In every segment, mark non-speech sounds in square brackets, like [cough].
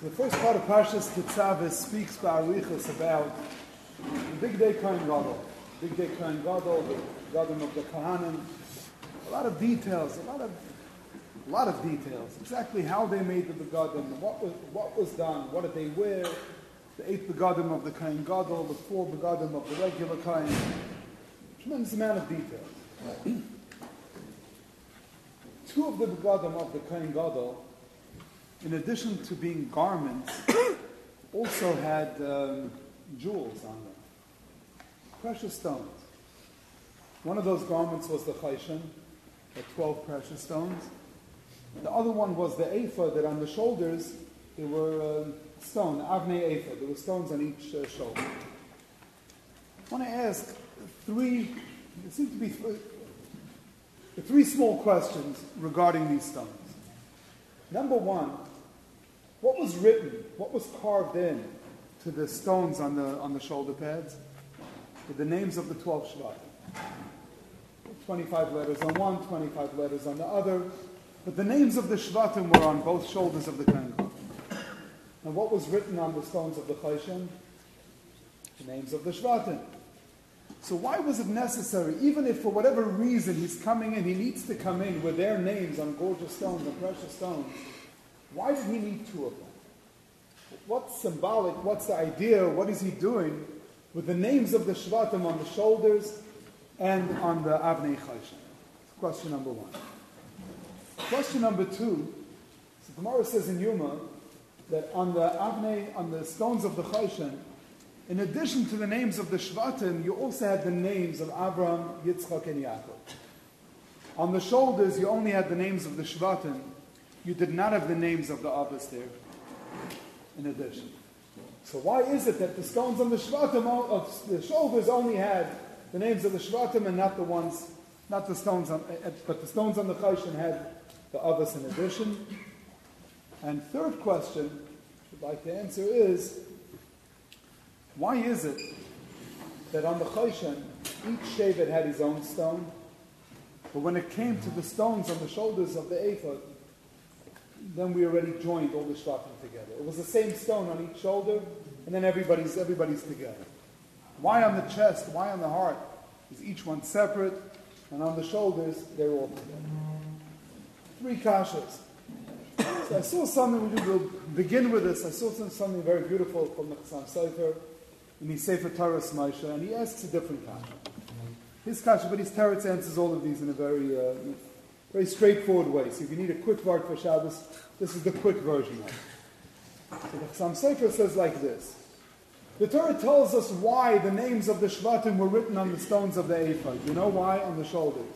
So the first part of Parshas Tetzaveh speaks Ba'arichas about the Bigdei Kohen Gadol. Bigdei Kohen Gadol, the Gadol of the Kohanim. A lot of details, a lot of, a lot of details. Exactly how they made the Begadim, what was, what was done, what did they wear, the eight Begadim of the Kohen Gadol, the four Begadim of the regular Kohen. Tremendous amount of details. [clears throat] Two of the Begadim of the Kohen Gadol in addition to being garments, [coughs] also had um, jewels on them, precious stones. One of those garments was the chayshin, the 12 precious stones. The other one was the ephod, that on the shoulders there were uh, stone, avnei ephod. There were stones on each uh, shoulder. I want to ask three, there seem to be three, three small questions regarding these stones. Number one, what was written, what was carved in to the stones on the, on the shoulder pads? With the names of the 12 Shvatim. 25 letters on one, 25 letters on the other. But the names of the Shvatim were on both shoulders of the Kohen. And what was written on the stones of the Chayshin? The names of the Shvatim. So why was it necessary, even if for whatever reason he's coming in, he needs to come in with their names on gorgeous stones and precious stones, why did he need two of them? What's symbolic? What's the idea? What is he doing with the names of the Shvatim on the shoulders and on the Avnei Chayshin? Question number one. Question number two, so Gemara says in Yuma that on the Avnei, on the stones of the Chayshin, in addition to the names of the Shvatim, you also had the names of Avram, Yitzchak, and Yaakov. On the shoulders, you only had the names of the Shvatim, you did not have the names of the Abbas there in addition. So why is it that the stones on the Shvatim, of the shoulders only had the names of the Shvatim and not the ones, not the stones on, eh, eh, but the stones on the Chayshin had the Abbas in addition? And third question I'd like to answer is, why is it that on the Chayshin, each Shevet had his own stone, but when it came to the stones on the shoulders of the Ephod, then we already joined all the shvatim together. It was the same stone on each shoulder, and then everybody's everybody's together. Why on the chest? Why on the heart? Is each one separate, and on the shoulders they're all together. Three kashas. So I saw something. We will begin with this. I saw something very beautiful from the Chassam Sofer in his Sefer Torah Moshe, and he asks a different kasha. His kasha, but his Teretz answers all of these in a very uh, very straightforward way. So if you need a quick word for Shabbos, this is the quick version of it. So the Chassam Sofer says like this. The Torah tells us why the names of the Shvatim were written on the stones of the ephod. You know why? On the shoulders.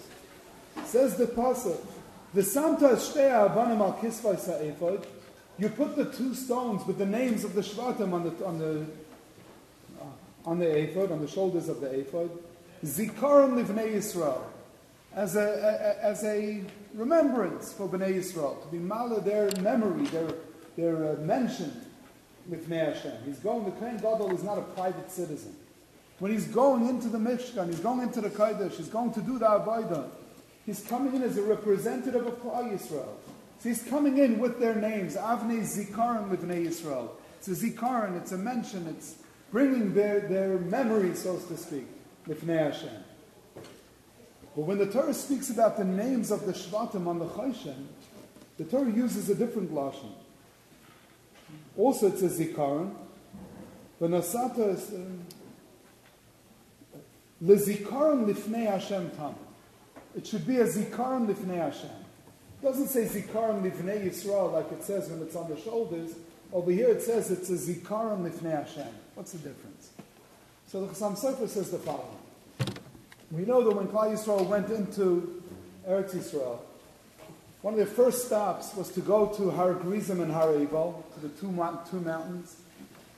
Says the Pasuk, the Santa Shtea Avanim al Kisvai ephod. You put the two stones with the names of the Shvatim on the on the on the ephod, on the shoulders of the ephod. Zikaron livnei Yisrael as a, a, as a remembrance for Bnei Yisrael, to be mala their memory, their, their uh, mention with Hashem. He's going, the Kohen Gadol is not a private citizen. When he's going into the Mishkan, he's going into the Kodesh, he's going to do the Avodah, he's coming in as a representative of Klal Yisrael. So he's coming in with their names, Avnei Zikaron with Bnei Yisrael. It's a Zikaron, it's a mention, it's bringing their, their memory, so to speak, with Hashem. But when the Torah speaks about the names of the Shvatim on the Chayshin, the Torah uses a different lashon. Also, it's a zikaron. But nasata is uh, lezikaron lifnei Hashem tam. It should be a zikaron lifnei Hashem. It doesn't say zikaron lifnei Yisrael like it says when it's on the shoulders. Over here it says it's a zikaron lifnei Hashem. What's the difference? So the Chassam Sofer says the following. We know that when Klal Yisrael went into Eretz Yisrael, one of their first stops was to go to Har Gerizim and Har Ebal, to the two, two mountains.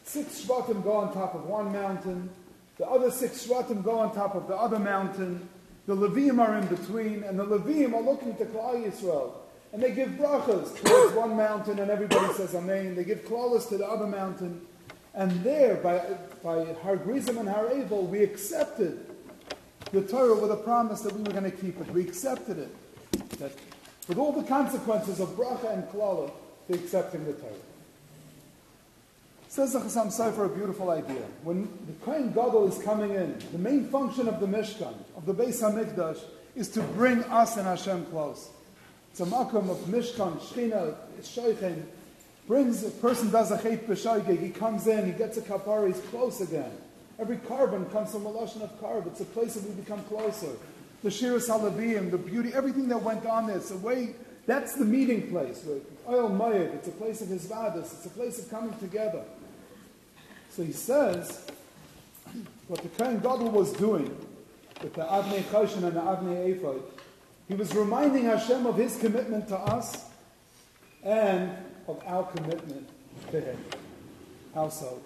Six Shvatim go on top of one mountain. The other six Shvatim go on top of the other mountain. The Levim are in between, and the Levim are looking to Klal Yisrael. And they give brachas towards one mountain, and everybody says Amen. They give klalas to the other mountain. And there, by, by Har Gerizim and Har Ebal, we accepted the Torah with a promise that we were going to keep it. We accepted it. That with all the consequences of bracha and klala, the accepting the Torah. Says the Chassam Sofer a beautiful idea. When the Kohen Gadol is coming in, the main function of the Mishkan, of the Beis HaMikdash, is to bring us and Hashem close. It's a makom of Mishkan, Shechina, Shoichen, brings, a person does a chet b'shaygig, he comes in, he gets a kapara, he's close again. Every korban comes from a lashon of carb. It's a place that we become closer. The Shiras Halavim, the beauty, everything that went on there. It's a way, that's the meeting place. Ohel Moed, it's a place of his vadas. It's a place of coming together. So he says, what the Kohen Gadol was doing with the Avnei Choshen and the Avnei Ephod, he was reminding Hashem of his commitment to us and of our commitment to him. How so?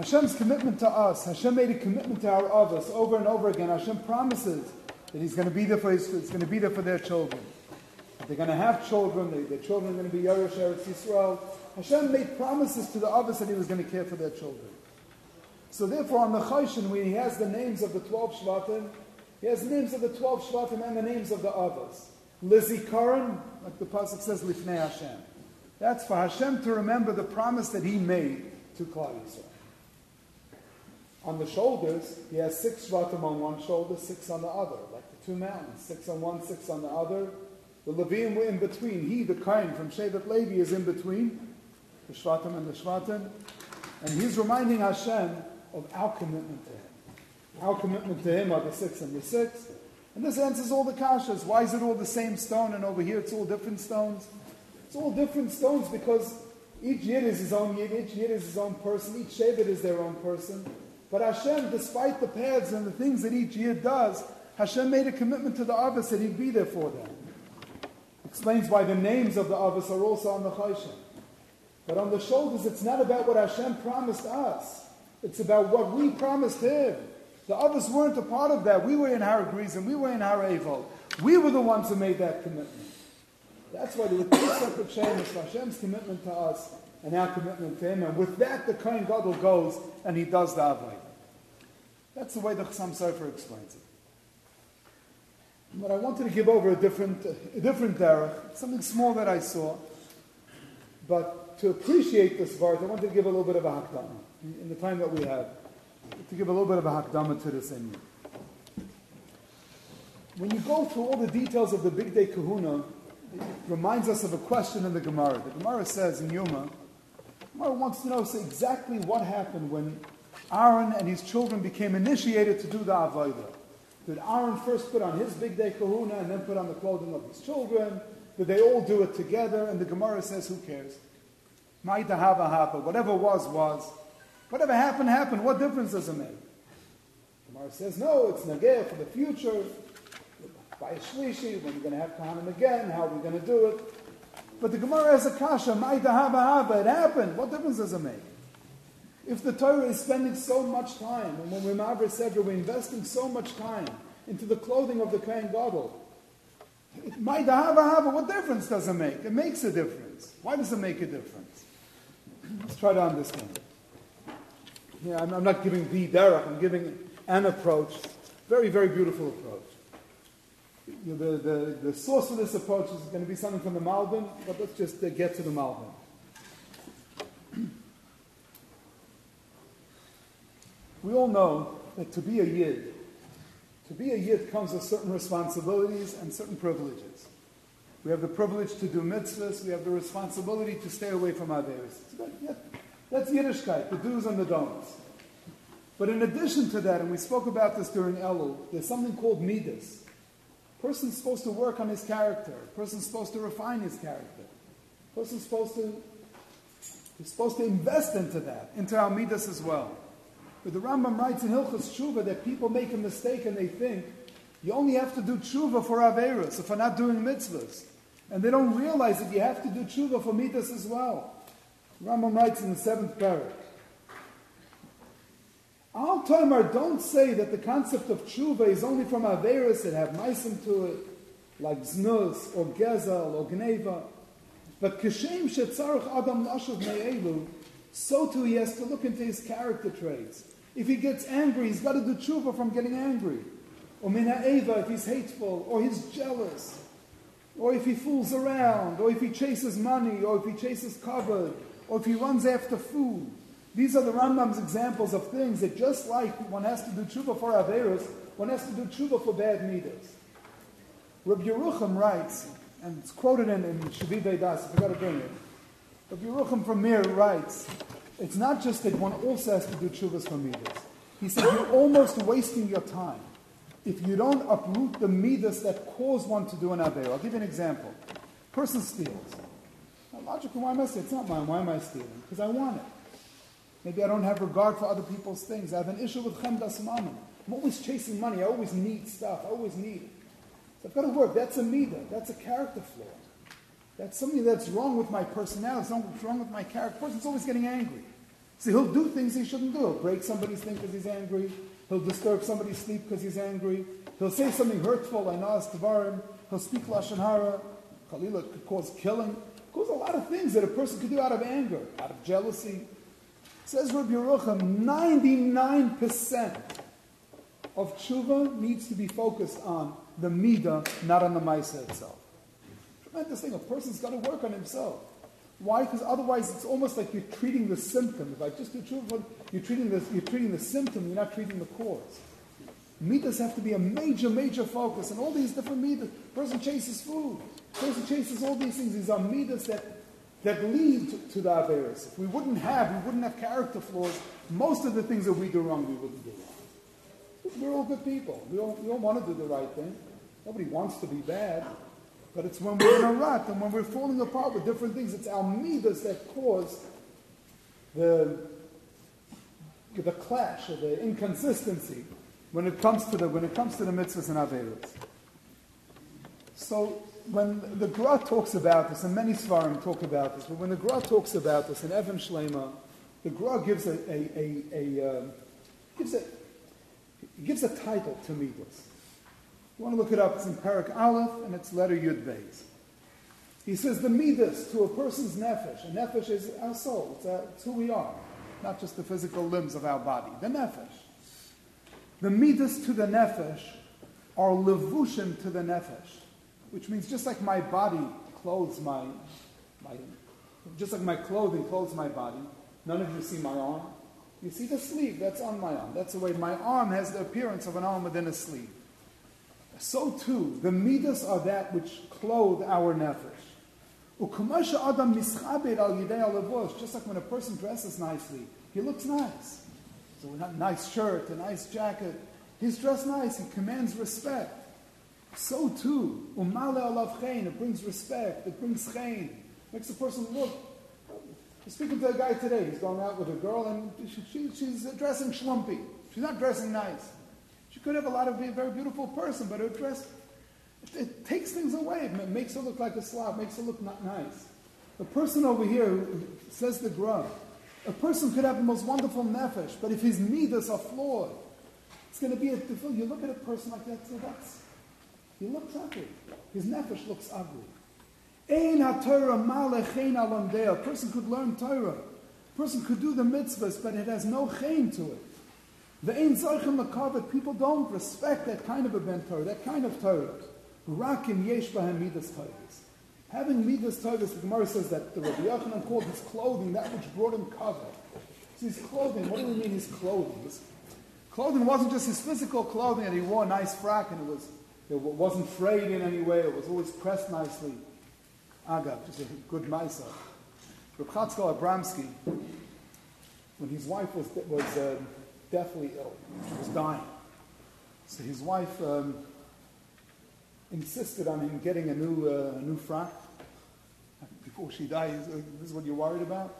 Hashem's commitment to us, Hashem made a commitment to our others over and over again. Hashem promises that He's going to be there for His, He's going to be there for their children. They're going to have children. They, their children are going to be Yerush Eretz Yisrael. Hashem made promises to the others that He was going to care for their children. So therefore, on the Choshen, when He has the names of the twelve Shvatim, He has the names of the twelve Shvatim and the names of the others. Lizikaron, like the pasuk says, Lifnei Hashem. That's for Hashem to remember the promise that He made to Klal Yisrael. On the shoulders, He has six Shvatim on one shoulder, six on the other, like the two mountains, six on one, six on the other. The Levium were in between. He, the Kain from Shevet Levi, is in between the Shvatim and the Shvatim. And he's reminding Hashem of our commitment to Him. Our commitment to Him are the six and the six. And this answers all the kashas. Why is it all the same stone and over here it's all different stones? It's all different stones because each yid is his own yid, each yid is his own person, each shevet is their own person. But Hashem, despite the paths and the things that each year does, Hashem made a commitment to the Abbas that he'd be there for them. Explains why the names of the Abbas are also on the Choshen. But on the shoulders, it's not about what Hashem promised us. It's about what we promised Him. The others weren't a part of that. We were in our and we were in our Evo. We were the ones who made that commitment. That's why there were two separate shames Hashem's commitment to us and our commitment to Him. And with that, the Kohen Gadol goes and he does the Avodah. That's the way the Chassam Sofer explains it. But I wanted to give over a different, a different derech, something small that I saw. But to appreciate this verse, I wanted to give a little bit of a hakdama in the time that we have. To give a little bit of a hakdama to this in When you go through all the details of the bigdei Kehuna, it reminds us of a question in the Gemara. The Gemara says in Yuma, Gemara wants to know exactly what happened when Aaron and his children became initiated to do the Avodah. Did Aaron first put on his Bigdei Kehuna and then put on the clothing of his children? Did they all do it together? And the Gemara says, who cares? Ma'ita hava hava. Whatever was, was. Whatever happened, happened. What difference does it make? Gemara says, no, it's nageh for the future. By shlishi, when we're going to have Kohanim again, how are we going to do it? But the Gemara has a kasha, hava. It happened. What difference does it make? If the Torah is spending so much time, and when we're Sedra, we're investing so much time into the clothing of the Kohen Gadol, what difference does it make? It makes a difference. Why does it make a difference? Let's try to understand. Yeah, I'm, I'm not giving the derech, I'm giving an approach, very, very beautiful approach. The, the, the source of this approach is going to be something from the Malbim, but let's just uh, get to the Malbim. [clears throat] We all know that to be a Yid, to be a Yid comes with certain responsibilities and certain privileges. We have the privilege to do mitzvahs, we have the responsibility to stay away from Averis. That's Yiddishkeit, the do's and the don'ts. But in addition to that, and we spoke about this during Elul, there's something called midas. Person's supposed to work on his character. Person's supposed to refine his character. Person's supposed to, he's supposed to invest into that, into our midas as well. But the Rambam writes in Hilchas Tshuva that people make a mistake and they think you only have to do tshuva for Averis, if are not doing mitzvahs. And they don't realize that you have to do tshuva for mitzvahs as well. Rambam writes in the seventh parak. Al Tomar, don't say that the concept of tshuva is only from Averis that have meisim to it, like znus or gezel or gneva. But kishem shetzarach adam lashuv me'elu, so too he has to look into his character traits. If he gets angry, he's got to do tshuva from getting angry. Or eva, if he's hateful, or he's jealous, or if he fools around, or if he chases money, or if he chases cover, or if he runs after food. These are the Rambam's examples of things that just like one has to do tshuva for Averis, one has to do tshuva for bad midas. Rabbi Yerucham writes, and it's quoted in, in Shavi Vedas, I forgot to bring it. Rabbi Yerucham from Mir writes, it's not just that one also has to do tshuvas for midas. He said, you're almost wasting your time if you don't uproot the midas that cause one to do an aver. I'll give you an example. Person steals. Now, logically, why am I stealing? It's not mine. Why am I stealing? Because I want it. Maybe I don't have regard for other people's things. I have an issue with chemdas mammon. I'm always chasing money. I always need stuff. I always need it. So I've got to work. That's a midah. That's a character flaw. That's something that's wrong with my personality. Something wrong with my character. Person's always getting angry. See, he'll do things he shouldn't do. He'll break somebody's thing because he's angry. He'll disturb somebody's sleep because he's angry. He'll say something hurtful. I know tavarim. He'll speak lashon hara. Khalila could cause killing. Cause a lot of things that a person could do out of anger, out of jealousy. Says Rabbi Yerucham, 99% of tshuva needs to be focused on the midah, not on the maisa itself. Tremendous thing. A person's got to work on himself. Why? Because otherwise, it's almost like you're treating the symptom. If I just do tshuva, you're treating the you're treating the symptom. You're not treating the cause. Midas have to be a major, major focus, and all these different midas. Person chases food. Person chases all these things. These are midas that that lead to, the Averis. If we wouldn't have, we wouldn't have character flaws. Most of the things that we do wrong, we wouldn't do wrong. We're all good people. We all, we all want to do the right thing. Nobody wants to be bad. But it's when we're in a rut and when we're falling apart with different things, it's our midas that cause the, the clash or the inconsistency when it comes to the, when it comes to the mitzvahs and Averis. So when the Gra talks about this, and many Svarim talk about this, but when the Gra talks about this in Even Shlema, the Gra gives a, a, a, a uh, gives a gives a title to Midas. You want to look it up? It's in Parak Aleph and it's letter Yud Beis. He says the Midas to a person's nefesh. A nefesh is our soul. It's, our, it's who we are, not just the physical limbs of our body. The nefesh. The Midas to the nefesh are levushim to the nefesh which means just like my body clothes my, my just like my clothing clothes my body, none of you see my arm. You see the sleeve, that's on my arm. That's the way my arm has the appearance of an arm within a sleeve. So too, the midas are that which clothe our nefesh. Just like when a person dresses nicely, he looks nice. So a nice shirt, a nice jacket. He's dressed nice, he commands respect. So too, umale alav chen, it brings respect, it brings chen, makes a person look. I'm speaking to a guy today, he's going out with a girl and she, she, she's dressing schlumpy. She's not dressing nice. She could have a lot of be a very beautiful person, but her dress, it, it takes things away. It makes her look like a slob, makes her look not nice. The person over here says the Gra, a person could have the most wonderful nefesh, but if his midas are flawed, it's going to be a, you look at a person like that, so that's, he looks ugly. His nefesh looks ugly. Ein HaTorah A person could learn Torah. A person could do the mitzvahs, but it has no chen to it. The ein zoichem lakavet, people don't respect that kind of a ben Torah, that kind of Torah. Rakim yesh midas Torahs. Having midas Torahs, the Gemara says that the Rabbi Yochanan called his clothing that which brought him cover. So his clothing, what do we mean his clothing? His clothing wasn't just his physical clothing that he wore a nice frock and it was it wasn't frayed in any way. It was always pressed nicely. Agav, just a good Maisa. Reb Chatzkel Abramsky, when his wife was, was uh, deathly ill, she was dying. So his wife um, insisted on him getting a new, uh, a new frock before she died. This is what you're worried about?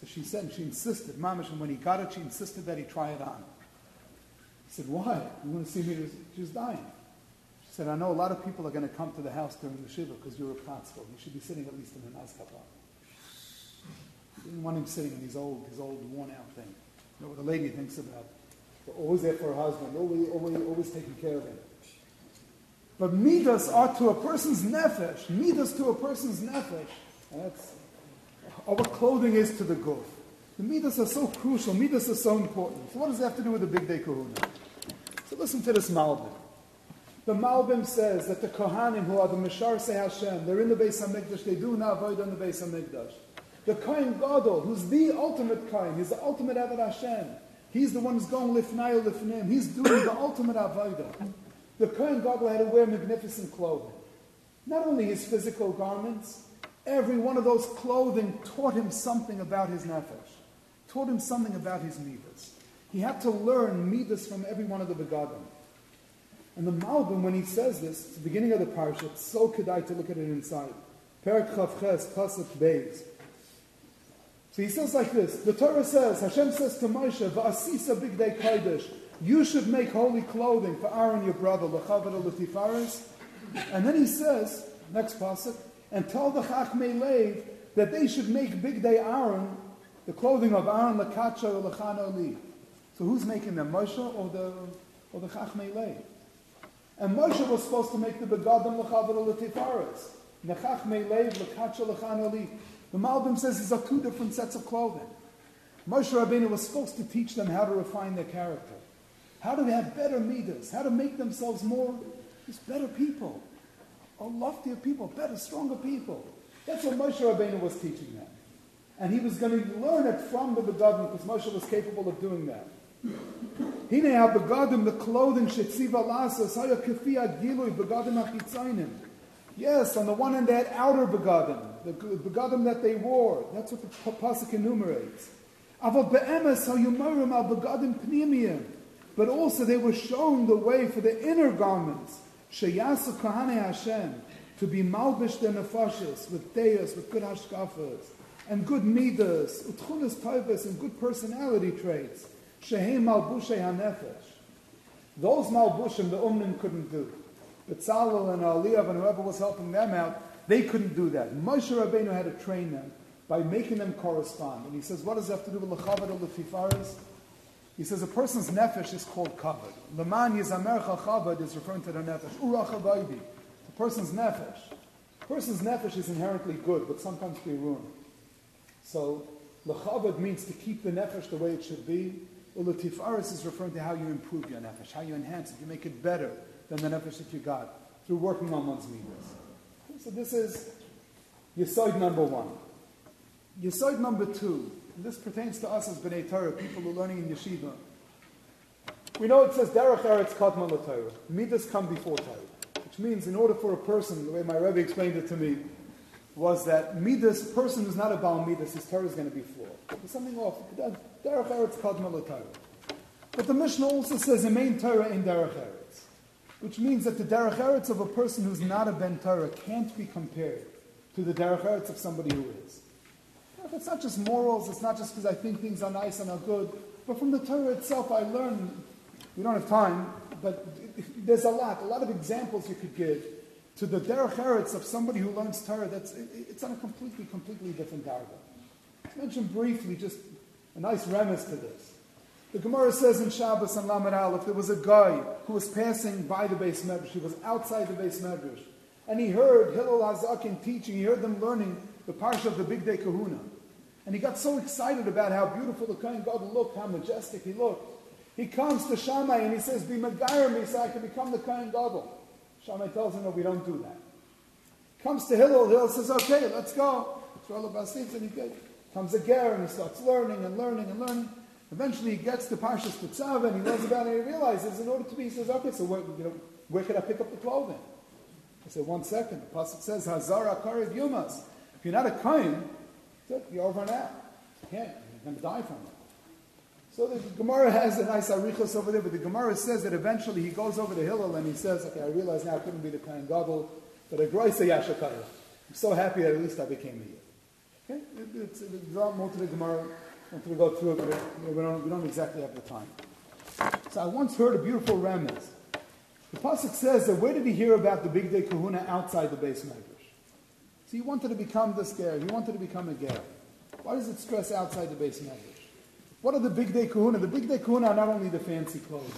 So she said, she insisted, Mamish, and when he got it, she insisted that he try it on. He said, Why? You want to see me? She's dying said, I know a lot of people are going to come to the house during the Shiva because you're a Platzville. You should be sitting at least in a nice kappa. You didn't want him sitting in his old, his old worn out thing. You know what the lady thinks about. But always there for her husband, always, always, always taking care of him. But midas are to a person's nefesh. Midas to a person's nefesh. That's what clothing is to the guf. The midas are so crucial. Midas are so important. So what does that have to do with the bigdei kahuna? So listen to this Malbim. The Malbim says that the Kohanim, who are the Misharsei Hashem, they're in the Beis Hamikdash, they do not avoid on the Beis Hamikdash. The Kohen Gadol, who's the ultimate Kohen, he's the ultimate Avad Hashem. He's the one who's going lifnai lifnim. He's doing the ultimate avodah. The Kohen Gadol had to wear magnificent clothing. Not only his physical garments, every one of those clothing taught him something about his nefesh, taught him something about his midas. He had to learn midas from every one of the begadim. And the Malbim, when he says this, it's the beginning of the parsha, it's so kedai to look at it inside. Perak Chavches, Pasuk Beis. So he says like this, the Torah says, Hashem says to Moshe, Va'asisa bigdei kodesh, you should make holy clothing for Aaron your brother, L'chavada L'tifaris. And then he says, next pasuk, and tell the Chachmei Lev that they should make bigdei Aaron, the clothing of Aaron, L'kacha or L'chana Li. So who's making them, Moshe or the, or the Chachmei Lev? And Moshe was supposed to make the begadim l'chavar l'tifaris. Nechach meilev l'kacha l'chan. The Malbim says these are two different sets of clothing. Moshe Rabbeinu was supposed to teach them how to refine their character, how to have better midas, how to make themselves more, just better people, or loftier people, better, stronger people. That's what Moshe Rabbeinu was teaching them. And he was going to learn it from the Begadim because Moshe was capable of doing that. The clothing, begadim achitzainim. Yes, on the one hand, had outer begadim, the begadim that they wore. That's what the pasuk enumerates. Be'emes al-begadim pnimiyim. But also they were shown the way for the inner garments, sheyasu kahane Hashem, to be malbish their nefashis, with deus, with good hashkafas, and good midas, utchunas taivas, and good personality traits. Shehem Malbushei HaNefesh. Those Malbushim the Umnim couldn't do. Betzalel and Oholiav and whoever was helping them out, they couldn't do that. Moshe Rabbeinu had to train them by making them correspond. And he says, what does that have to do with L'chavad or L'fifaris? He says a person's nefesh is called kavod. Leman yizamer chavod is referring to the nefesh. Urach The person's nefesh. The person's nefesh is inherently good, but sometimes be ruined. So, lechavod means to keep the nefesh the way it should be. Well, the tifaris is referring to how you improve your nefesh, how you enhance it, you make it better than the nefesh that you got through working on one's midas. So this is Yisoid number one. Yisoid number two. This pertains to us as B'nai Torah, people who are learning in yeshiva. We know it says Derech Eretz Kadma Torah. Midas come before Torah, which means in order for a person, the way my Rebbe explained it to me, was that Midas, person who's not a Baal Midas, his Torah is going to be flawed. There's something off. Derech Eretz Kadma Torah. But the Mishnah also says a main Torah in Derech Eretz, which means that the Derech Eretz of a person who's not a Ben Torah can't be compared to the Derech Eretz of somebody who is. It's not just morals, it's not just because I think things are nice and are good, but from the Torah itself I learn, we don't have time, but there's a lot, a lot of examples you could give to the derech eretz of somebody who learns Torah, that's, it, it's on a completely, completely different darga. Let's mention briefly just a nice remiss to this. The Gemara says in Shabbos and Lamed Aleph, there was a guy who was passing by the beis medrash. He was outside the beis medrash. And he heard Hillel Hazakin teaching, he heard them learning the parsha of the Bigdei Kehuna. And he got so excited about how beautiful the Kohen God looked, how majestic he looked. He comes to Shammai and he says, Be Megayer me so I can become the Kohen Gadol. Shammai tells him, no, we don't do that. Comes to Hillel, Hillel says, okay, let's go. Comes a ger and he starts learning and learning and learning. Eventually he gets to Parshas Tetzaveh and he learns about it and he realizes in order to be, he says, okay, so where, you know, where could I pick up the clothing? I said, one second. The Pasuk says, Hazara Karev Yumas. If you're not a Kain, you're over and out. You can't. You're going to die from it. So the Gemara has a nice arichos over there, but the Gemara says that eventually he goes over to Hillel and he says, okay, I realize now I couldn't be the Kohen Gadol, but a Groisa Yashakaya. I'm so happy that at least I became a Yid. Okay? It's, it's all more to the Gemara. I want to go through it, but we don't, we don't exactly have the time. So I once heard a beautiful remez. The Pasuk says that where did he hear about the bigdei Kehuna outside the beis medrash? So he wanted to become this ger. He wanted to become a ger. Why does it stress outside the beis medrash? What are the bigdei kehuna? The bigdei kehuna are not only the fancy clothes.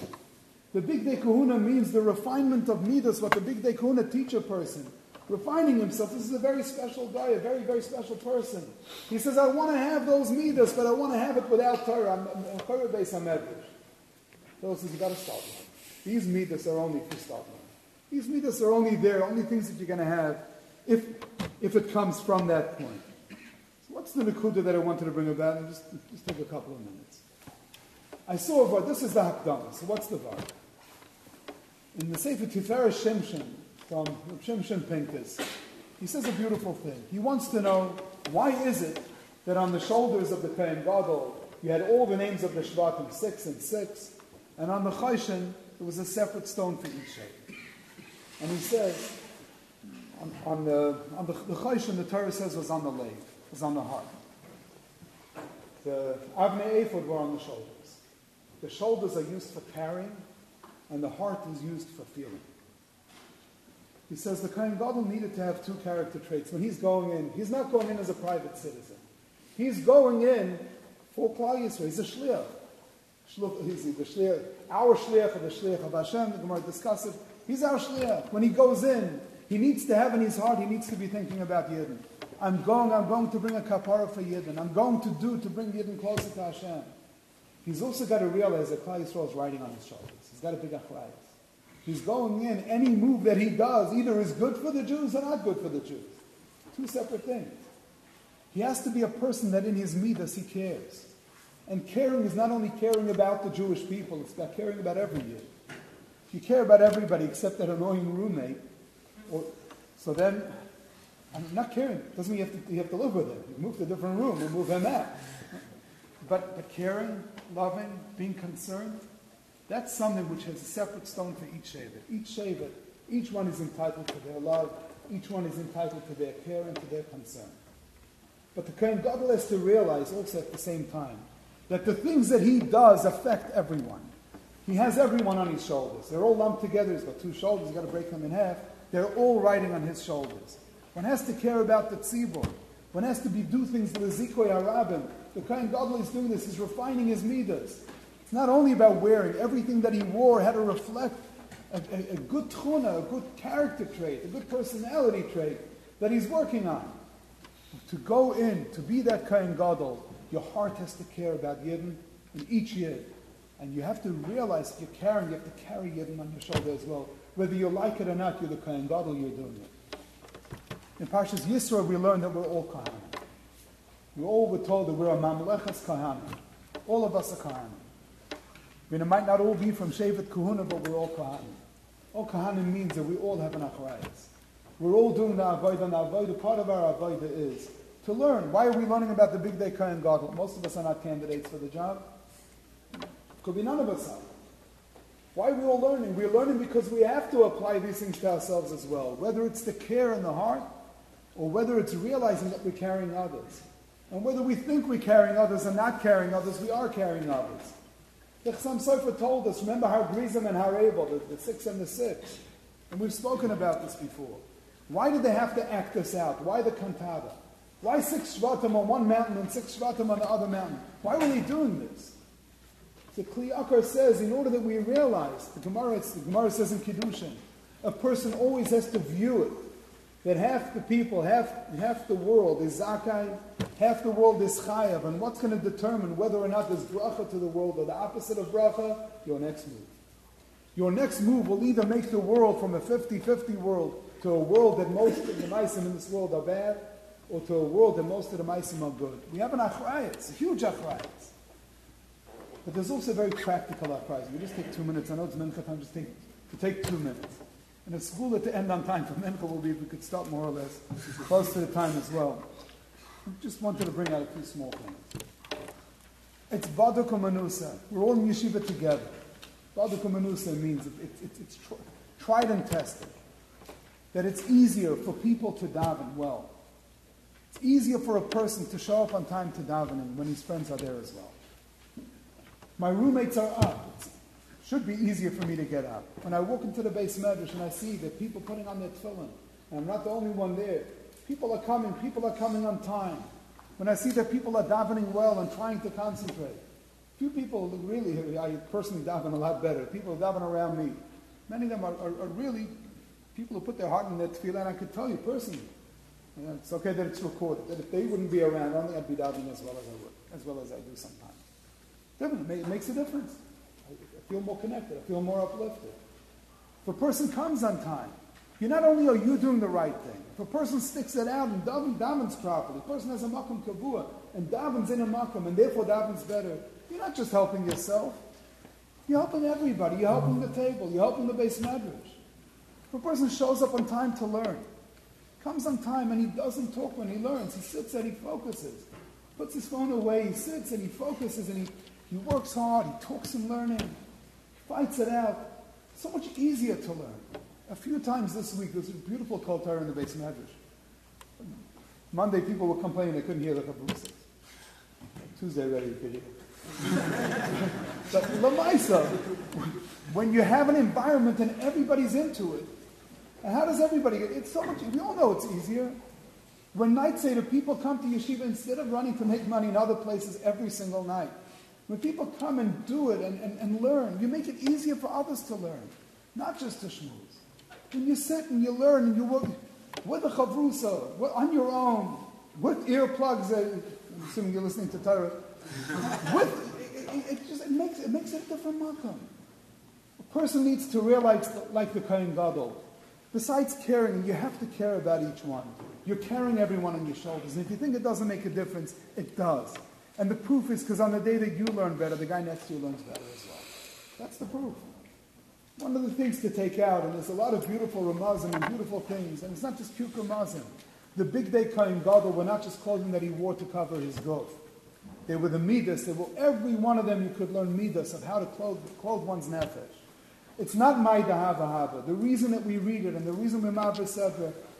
The bigdei kehuna means the refinement of midas, what the bigdei kehuna teach a person. Refining himself. This is a very special guy, a very, very special person. He says, I want to have those midas, but I want to have it without Torah. I'm Torah based on Medrash. So says, you got to start These midas are only for starting. These midas are only there, only things that you're going to have if, if it comes from that point. The Nakuda that I wanted to bring about? And just, just take a couple of minutes. I saw a word. This is the Hakdama. So what's the word? In the Sefer Tiferet Shimshon from Shimshon Pincus, he says a beautiful thing. He wants to know why is it that on the shoulders of the Kohen Gadol you had all the names of the Shvatim, six and six, and on the Chayshin there was a separate stone for each shape. And he says, on, on the on the, the Chayshin, the Torah says was on the leg, was on the heart. The Avnei Ephod were on the shoulders. The shoulders are used for carrying, and the heart is used for feeling. He says the Kohen Gadol needed to have two character traits. When he's going in, he's not going in as a private citizen. He's going in for Klal. He's a shliach. He's the shliach, our shliach, or the shliach of Hashem. The Gemara discusses. He's our shliach. When he goes in, he needs to have in his heart. He needs to be thinking about Yidden. I'm going. I'm going to bring a kapara for Yidden. I'm going to do to bring Yidden closer to Hashem. He's also got to realize that Klal Yisrael is riding on his shoulders. He's got a big achrayas. He's going in. Any move that he does either is good for the Jews or not good for the Jews. Two separate things. He has to be a person that in his midas he cares. And caring is not only caring about the Jewish people, it's about caring about every Yid. You care about everybody except that annoying roommate, or, so then, I'm not caring. Doesn't mean you have to, you have to live with it. You move to a different room and move him out. But, but caring, loving, being concerned, that's something which has a separate stone for each shaver. Each shaver, each one is entitled to their love, each one is entitled to their care and to their concern. But the Kohen Gadol has to realize also at the same time that the things that he does affect everyone. He has everyone on his shoulders. They're all lumped together. He's got two shoulders. He's got to break them in half. They're all riding on his shoulders. One has to care about the tzibur. One has to be do things the zikoy harabim. The Kohen Gadol is doing this. He's refining his midas. It's not only about wearing. Everything that he wore had to reflect a, a, a good tchuna, a good character trait, a good personality trait that he's working on. To go in, to be that Kohen Gadol, your heart has to care about Yidden and each Yid. And you have to realize you're carrying, you have to carry Yidden on your shoulder as well. Whether you like it or not, you're the Kohen Gadol, you're doing it. In Parshas Yisro, we learned that we're all Kohanim. We all were told that we're a Mamlechas Kohanim. All of us are Kohanim. I mean, it might not all be from Shevet Kahuna, but we're all Kohanim. All Kohanim means that we all have an Achrayas. We're all doing the Avodah, and the Avodah, part of our Avodah is to learn. Why are we learning about the bigdei Kohen Gadol? Most of us are not candidates for the job. Could be none of us are. Why are we all learning? We're learning because we have to apply these things to ourselves as well. Whether it's the care in the heart, or whether it's realizing that we're carrying others. And whether we think we're carrying others and not carrying others, we are carrying others. The Chassam Sofer told us, remember how Gerizim and Har Ebal, the, the six and the six. And we've spoken about this before. Why did they have to act this out? Why the cantata? Why six Shvatim on one mountain and six Shvatim on the other mountain? Why were they doing this? The Kli Yakar says, in order that we realize, the Gemara, the Gemara says in Kiddushin, a person always has to view it that half the people, half, half the world is Zakai, half the world is Chayav, and what's going to determine whether or not there's bracha to the world or the opposite of bracha? Your next move. Your next move will either make the world from a 50-50 world to a world that most of the Maisim in this world are bad, or to a world that most of the Maisim are good. We have an achrayas, a huge achrayas. But there's also a very practical achrayas. We just take two minutes. I know it's mincha time, just to take two minutes. And it's cool to end on time for mincha will be we could stop more or less close to the time as well. I Just wanted to bring out a few small things. It's Baduk Manusa. We're all in yeshiva together. Baduk Manusa means it, it, it, it's tr- tried and tested. That it's easier for people to daven well. It's easier for a person to show up on time to davening when his friends are there as well. My roommates are up. Should be easier for me to get up. When I walk into the beis medrash and I see that people putting on their tefillin, and I'm not the only one there, people are coming, people are coming on time. When I see that people are davening well and trying to concentrate, few people really, I personally daven a lot better. People daven around me. Many of them are, are, are really people who put their heart in their tefillah, and I could tell you personally, it's okay that it's recorded, that if they wouldn't be around, I don't think I'd be davening as well as I would, as well as I do sometimes. It makes a difference. Feel more connected. I feel more uplifted. If a person comes on time, you not only are you doing the right thing, if a person sticks it out and davens properly, a person has a makom kavua and davens in a makom and therefore davens better, you're not just helping yourself. You're helping everybody. You're helping the table. You're helping the beis medrash. If a person shows up on time to learn, comes on time and he doesn't talk when he learns, he sits and he focuses, puts his phone away, he sits and he focuses and he, he works hard, he talks in learning, fights it out. So much easier to learn. A few times this week, there's a beautiful Kol Torah in the beis medrash. Monday, people were complaining they couldn't hear the Chabrusis. Tuesday, ready you could hear. [laughs] but Lamaisa, when you have an environment and everybody's into it, and how does everybody get It's so much, we all know it's easier. When night Seder people come to yeshiva instead of running to make money in other places every single night, when people come and do it and, and, and learn, you make it easier for others to learn, not just to schmooze. When you sit and you learn and you work with a chavrusa, on your own, with earplugs, uh, I'm assuming you're listening to Torah, [laughs] with, it, it, just, it, makes, it makes it a different makam. A person needs to realize, like the Kohen Gadol, besides caring, you have to care about each one. You're carrying everyone on your shoulders. And if you think it doesn't make a difference, it does. And the proof is because on the day that you learn better, the guy next to you learns better as well. That's the proof. One of the things to take out, and there's a lot of beautiful ramazim and beautiful things, and it's not just cute ramazim. The bigdei Kohen Gadol were not just clothing that he wore to cover his guf. They were the midas. They were every one of them. You could learn midas of how to clothe, clothe one's nefesh. It's not my dahava The reason that we read it and the reason we ma'av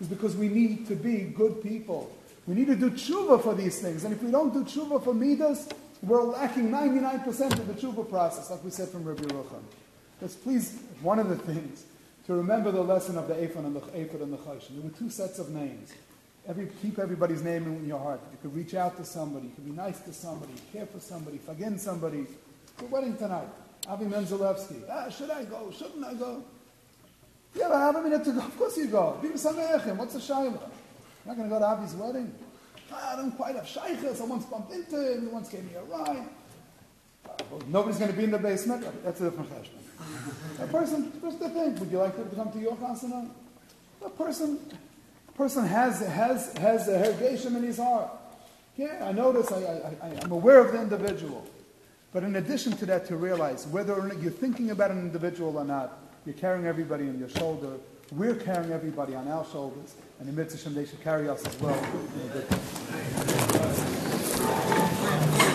is because we need to be good people. We need to do tshuva for these things. And if we don't do tshuva for midas, we're lacking 99% of the tshuva process, like we said from Rabbi Yerucham. That's please one of the things to remember the lesson of the Ephod and the Ephod and the Choshen. There were two sets of names. Every, keep everybody's name in your heart. You could reach out to somebody. You could be nice to somebody. Care for somebody. Forgive somebody. A wedding tonight. Avi Menzalewski. Ah, should I go? Shouldn't I go? Yeah, I have a minute to go. Of course you go. What's the shayla? You're not going to go to Avi's wedding? I don't quite have shaykhs. I once bumped into him. He once gave me a ride. Well, nobody's going to be in the basement. That's a different question. a person, just to think, would you like to come to your chasana? A person person has, has, has a hergeshim in his heart. Yeah, I notice, I, I, I, I'm aware of the individual. But in addition to that, to realize whether or not you're thinking about an individual or not, you're carrying everybody on your shoulder. We're carrying everybody on our shoulders. And in Mitzvah they should carry us as well.